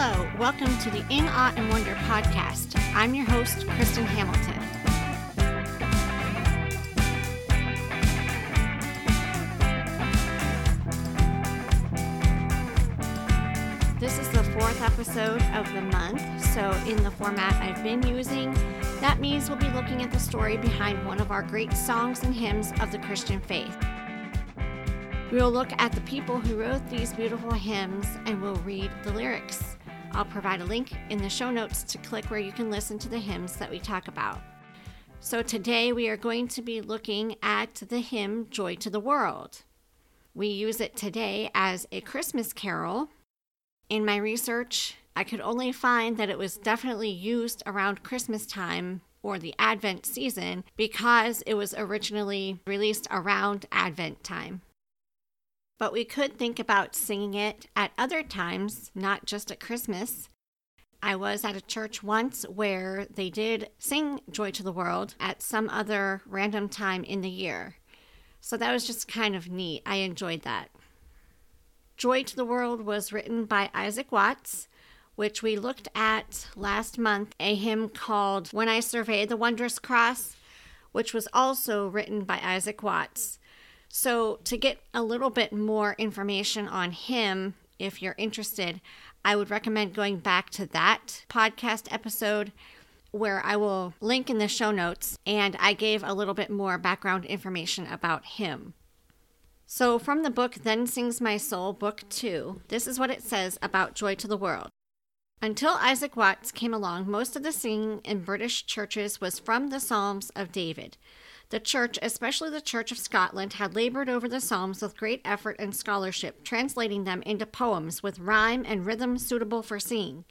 Hello, welcome to the In Awe and Wonder podcast. I'm your host, Kristen Hamilton. This is the fourth episode of the month, so in the format I've been using, that means we'll be looking at the story behind one of our great songs and hymns of the Christian faith. We will look at the people who wrote these beautiful hymns and we'll read the lyrics. I'll provide a link in the show notes to click where you can listen to the hymns that we talk about. So today we are going to be looking at the hymn Joy to the World. We use it today as a Christmas carol. In my research, I could only find that it was definitely used around Christmas time or the Advent season because it was originally released around Advent time. But we could think about singing it at other times, not just at Christmas. I was at a church once where they did sing Joy to the World at some other random time in the year. So that was just kind of neat. I enjoyed that. Joy to the World was written by Isaac Watts, which we looked at last month, a hymn called When I Survey the Wondrous Cross, which was also written by Isaac Watts. So, to get a little bit more information on him, if you're interested, I would recommend going back to that podcast episode where I will link in the show notes, and I gave a little bit more background information about him. So, from the book Then Sings My Soul, Book 2, this is what it says about Joy to the World. Until Isaac Watts came along, most of the singing in British churches was from the Psalms of David. The church, especially the Church of Scotland, had labored over the Psalms with great effort and scholarship, translating them into poems with rhyme and rhythm suitable for singing.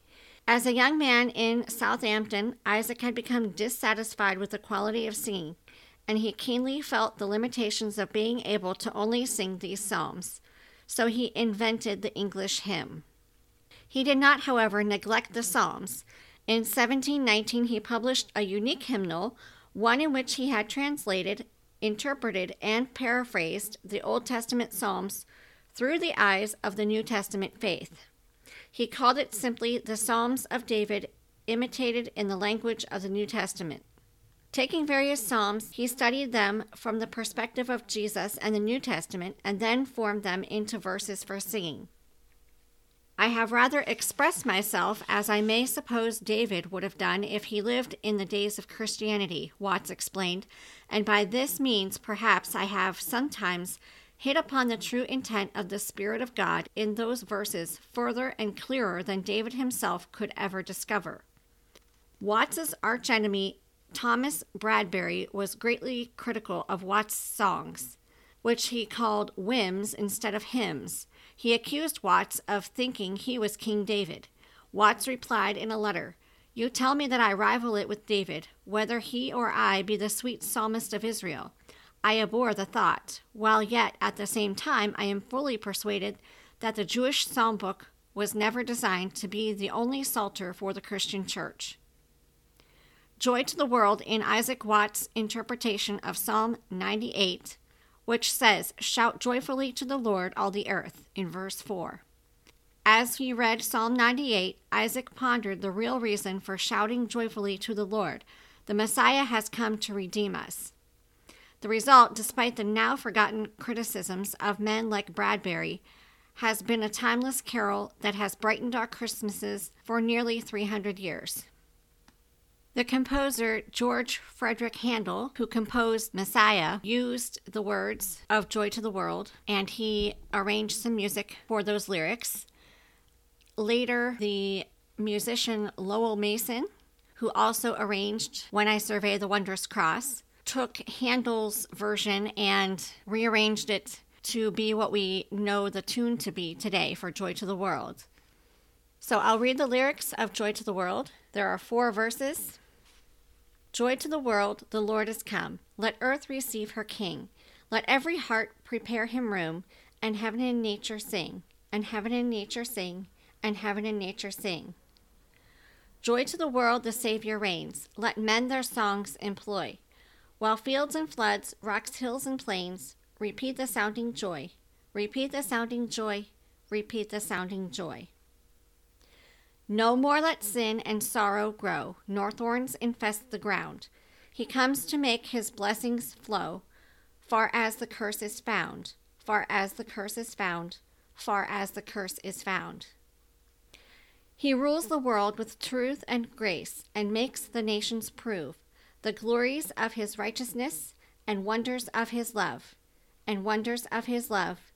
As a young man in Southampton, Isaac had become dissatisfied with the quality of singing, and he keenly felt the limitations of being able to only sing these psalms. So he invented the English hymn. He did not, however, neglect the psalms. In 1719, he published a unique hymnal one in which he had translated, interpreted, and paraphrased the Old Testament Psalms through the eyes of the New Testament faith. He called it simply the Psalms of David, imitated in the language of the New Testament. Taking various Psalms, he studied them from the perspective of Jesus and the New Testament and then formed them into verses for singing. I have rather expressed myself as I may suppose David would have done if he lived in the days of Christianity, Watts explained, and by this means perhaps I have sometimes hit upon the true intent of the Spirit of God in those verses further and clearer than David himself could ever discover. Watts's archenemy, Thomas Bradbury, was greatly critical of Watts' songs, which he called whims instead of hymns he accused Watts of thinking he was King David. Watts replied in a letter You tell me that I rival it with David, whether he or I be the sweet psalmist of Israel. I abhor the thought, while yet at the same time I am fully persuaded that the Jewish psalm book was never designed to be the only psalter for the Christian church. Joy to the World in Isaac Watts' interpretation of Psalm 98 which says, Shout joyfully to the Lord, all the earth, in verse 4. As he read Psalm 98, Isaac pondered the real reason for shouting joyfully to the Lord. The Messiah has come to redeem us. The result, despite the now forgotten criticisms of men like Bradbury, has been a timeless carol that has brightened our Christmases for nearly 300 years. The composer George Frederick Handel, who composed Messiah, used the words of Joy to the World and he arranged some music for those lyrics. Later, the musician Lowell Mason, who also arranged When I Survey the Wondrous Cross, took Handel's version and rearranged it to be what we know the tune to be today for Joy to the World. So I'll read the lyrics of Joy to the World. There are four verses. Joy to the world, the Lord is come. Let earth receive her King. Let every heart prepare him room, and heaven and nature sing, and heaven and nature sing, and heaven and nature sing. Joy to the world, the Savior reigns. Let men their songs employ. While fields and floods, rocks, hills, and plains, repeat the sounding joy. Repeat the sounding joy. Repeat the sounding joy. No more let sin and sorrow grow, nor thorns infest the ground. He comes to make his blessings flow, far as the curse is found, far as the curse is found, far as the curse is found. He rules the world with truth and grace, and makes the nations prove the glories of his righteousness and wonders of his love, and wonders of his love,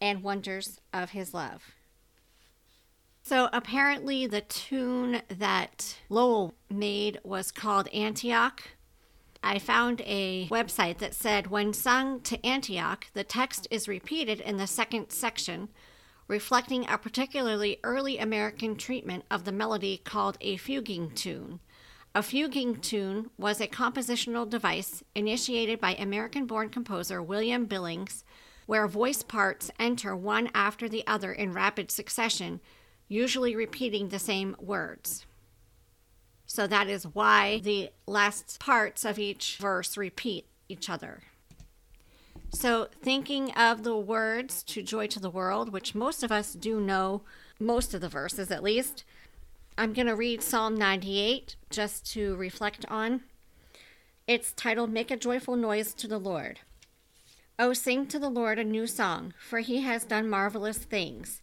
and wonders of his love. So apparently, the tune that Lowell made was called Antioch. I found a website that said when sung to Antioch, the text is repeated in the second section, reflecting a particularly early American treatment of the melody called a fuguing tune. A fuguing tune was a compositional device initiated by American born composer William Billings, where voice parts enter one after the other in rapid succession, usually repeating the same words. So that is why the last parts of each verse repeat each other. So, thinking of the words to Joy to the World, which most of us do know most of the verses at least, I'm going to read Psalm 98 just to reflect on. It's titled Make a Joyful Noise to the Lord. Oh, sing to the Lord a new song, for he has done marvelous things.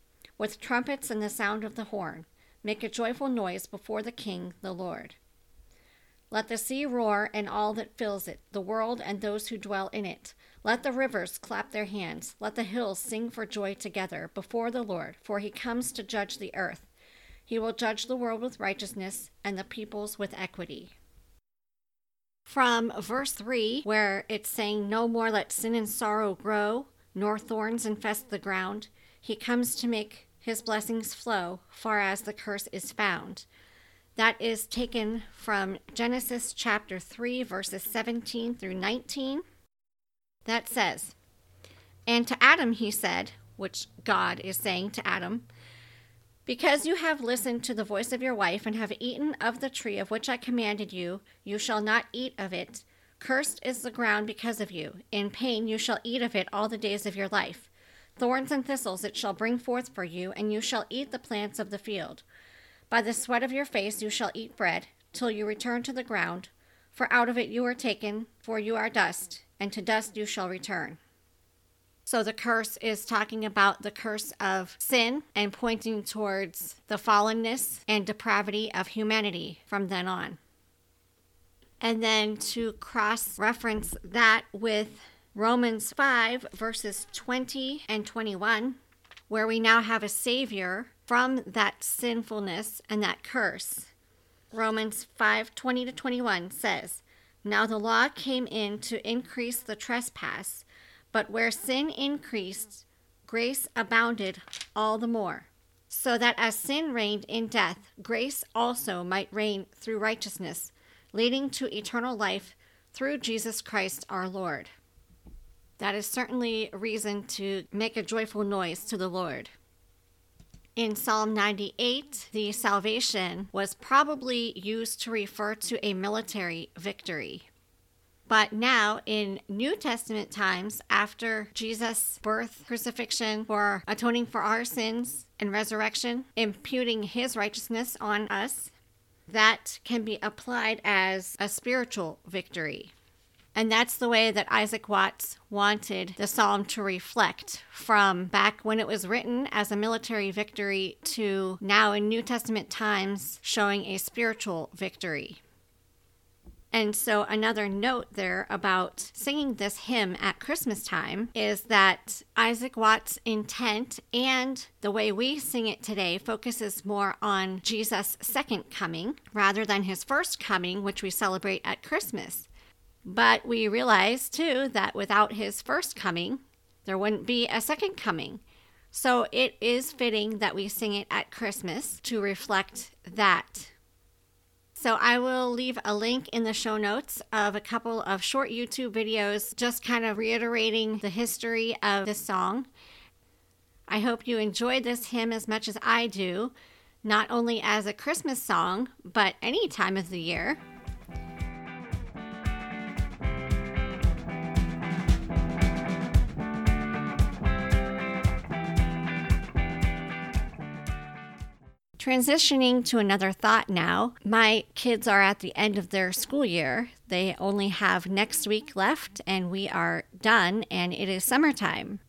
with trumpets and the sound of the horn. Make a joyful noise before the King, the Lord. Let the sea roar and all that fills it, the world and those who dwell in it. Let the rivers clap their hands. Let the hills sing for joy together before the Lord, for he comes to judge the earth. He will judge the world with righteousness and the peoples with equity. From verse 3, where it's saying, No more let sin and sorrow grow, nor thorns infest the ground, he comes to make his blessings flow, far as the curse is found. That is taken from Genesis chapter 3, verses 17 through 19. That says, And to Adam he said, which God is saying to Adam, because you have listened to the voice of your wife and have eaten of the tree of which I commanded you, you shall not eat of it. Cursed is the ground because of you. In pain you shall eat of it all the days of your life. Thorns and thistles it shall bring forth for you, and you shall eat the plants of the field. By the sweat of your face you shall eat bread, till you return to the ground, for out of it you are taken, for you are dust, and to dust you shall return. So the curse is talking about the curse of sin and pointing towards the fallenness and depravity of humanity from then on. And then to cross reference that with Romans 5, verses 20 and 21, where we now have a Savior from that sinfulness and that curse. Romans 5 20 to 21 says, Now the law came in to increase the trespass but where sin increased, grace abounded all the more, so that as sin reigned in death, grace also might reign through righteousness, leading to eternal life through Jesus Christ our Lord. That is certainly a reason to make a joyful noise to the Lord. In Psalm 98, the salvation was probably used to refer to a military victory. But now, in New Testament times, after Jesus' birth, crucifixion, for atoning for our sins, and resurrection, imputing his righteousness on us, that can be applied as a spiritual victory. And that's the way that Isaac Watts wanted the psalm to reflect from back when it was written as a military victory to now in New Testament times showing a spiritual victory. And so, another note there about singing this hymn at Christmas time is that Isaac Watts' intent and the way we sing it today focuses more on Jesus' second coming rather than his first coming, which we celebrate at Christmas. But we realize too that without his first coming, there wouldn't be a second coming. So it is fitting that we sing it at Christmas to reflect that. So I will leave a link in the show notes of a couple of short YouTube videos just kind of reiterating the history of this song. I hope you enjoyed this hymn as much as I do, not only as a Christmas song, but any time of the year. Transitioning to another thought now, my kids are at the end of their school year. They only have next week left, and we are done, and it is summertime.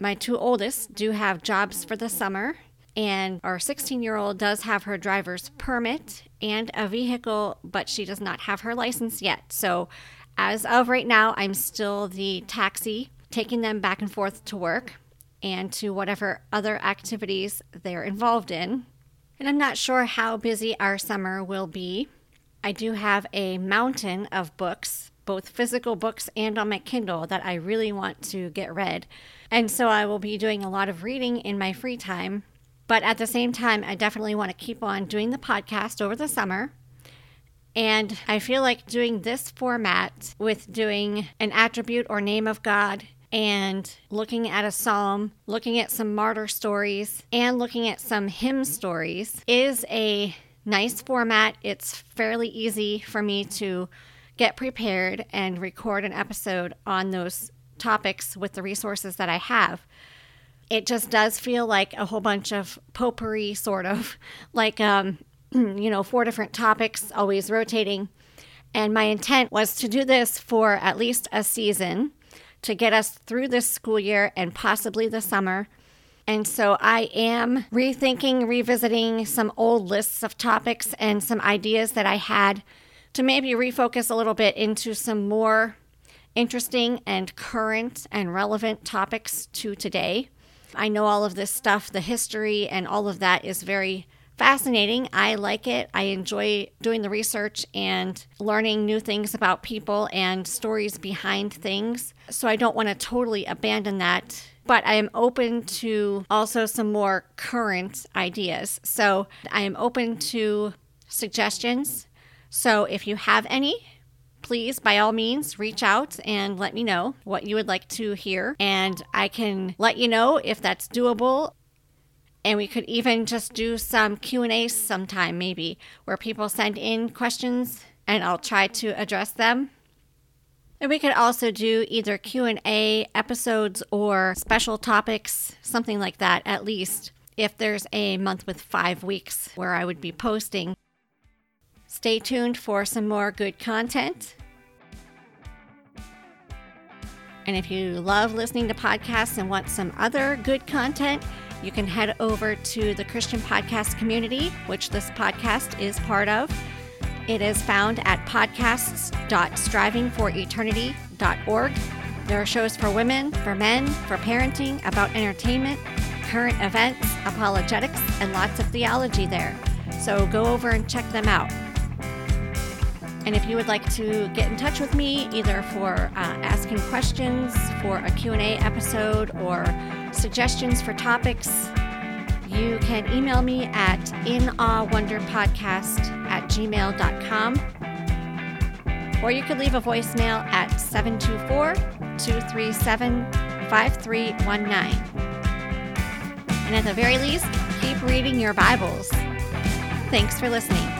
My two oldest do have jobs for the summer, and our 16 year old does have her driver's permit and a vehicle, but she does not have her license yet. So, as of right now, I'm still the taxi taking them back and forth to work and to whatever other activities they're involved in. And I'm not sure how busy our summer will be. I do have a mountain of books, both physical books and on my Kindle, that I really want to get read. And so I will be doing a lot of reading in my free time. But at the same time, I definitely want to keep on doing the podcast over the summer. And I feel like doing this format with doing an attribute or name of God and looking at a psalm, looking at some martyr stories, and looking at some hymn stories is a nice format. It's fairly easy for me to get prepared and record an episode on those topics with the resources that I have. It just does feel like a whole bunch of potpourri, sort of like, um, you know, four different topics always rotating. And my intent was to do this for at least a season to get us through this school year and possibly the summer. And so I am rethinking, revisiting some old lists of topics and some ideas that I had to maybe refocus a little bit into some more interesting and current and relevant topics to today. I know all of this stuff, the history and all of that is very fascinating. I like it. I enjoy doing the research and learning new things about people and stories behind things. So I don't want to totally abandon that. But I am open to also some more current ideas. So I am open to suggestions. So if you have any, please, by all means, reach out and let me know what you would like to hear. And I can let you know if that's doable and we could even just do some q&a sometime maybe where people send in questions and i'll try to address them. And we could also do either q&a episodes or special topics something like that at least if there's a month with five weeks where i would be posting. Stay tuned for some more good content. And if you love listening to podcasts and want some other good content you can head over to the Christian Podcast community, which this podcast is part of. It is found at podcasts.strivingforeternity.org. There are shows for women, for men, for parenting, about entertainment, current events, apologetics, and lots of theology there. So go over and check them out. And if you would like to get in touch with me, either for uh, asking questions for a Q&A episode or suggestions for topics, you can email me at inawewonderpodcast at gmail.com or you could leave a voicemail at 724 237 5319. And at the very least, keep reading your Bibles. Thanks for listening.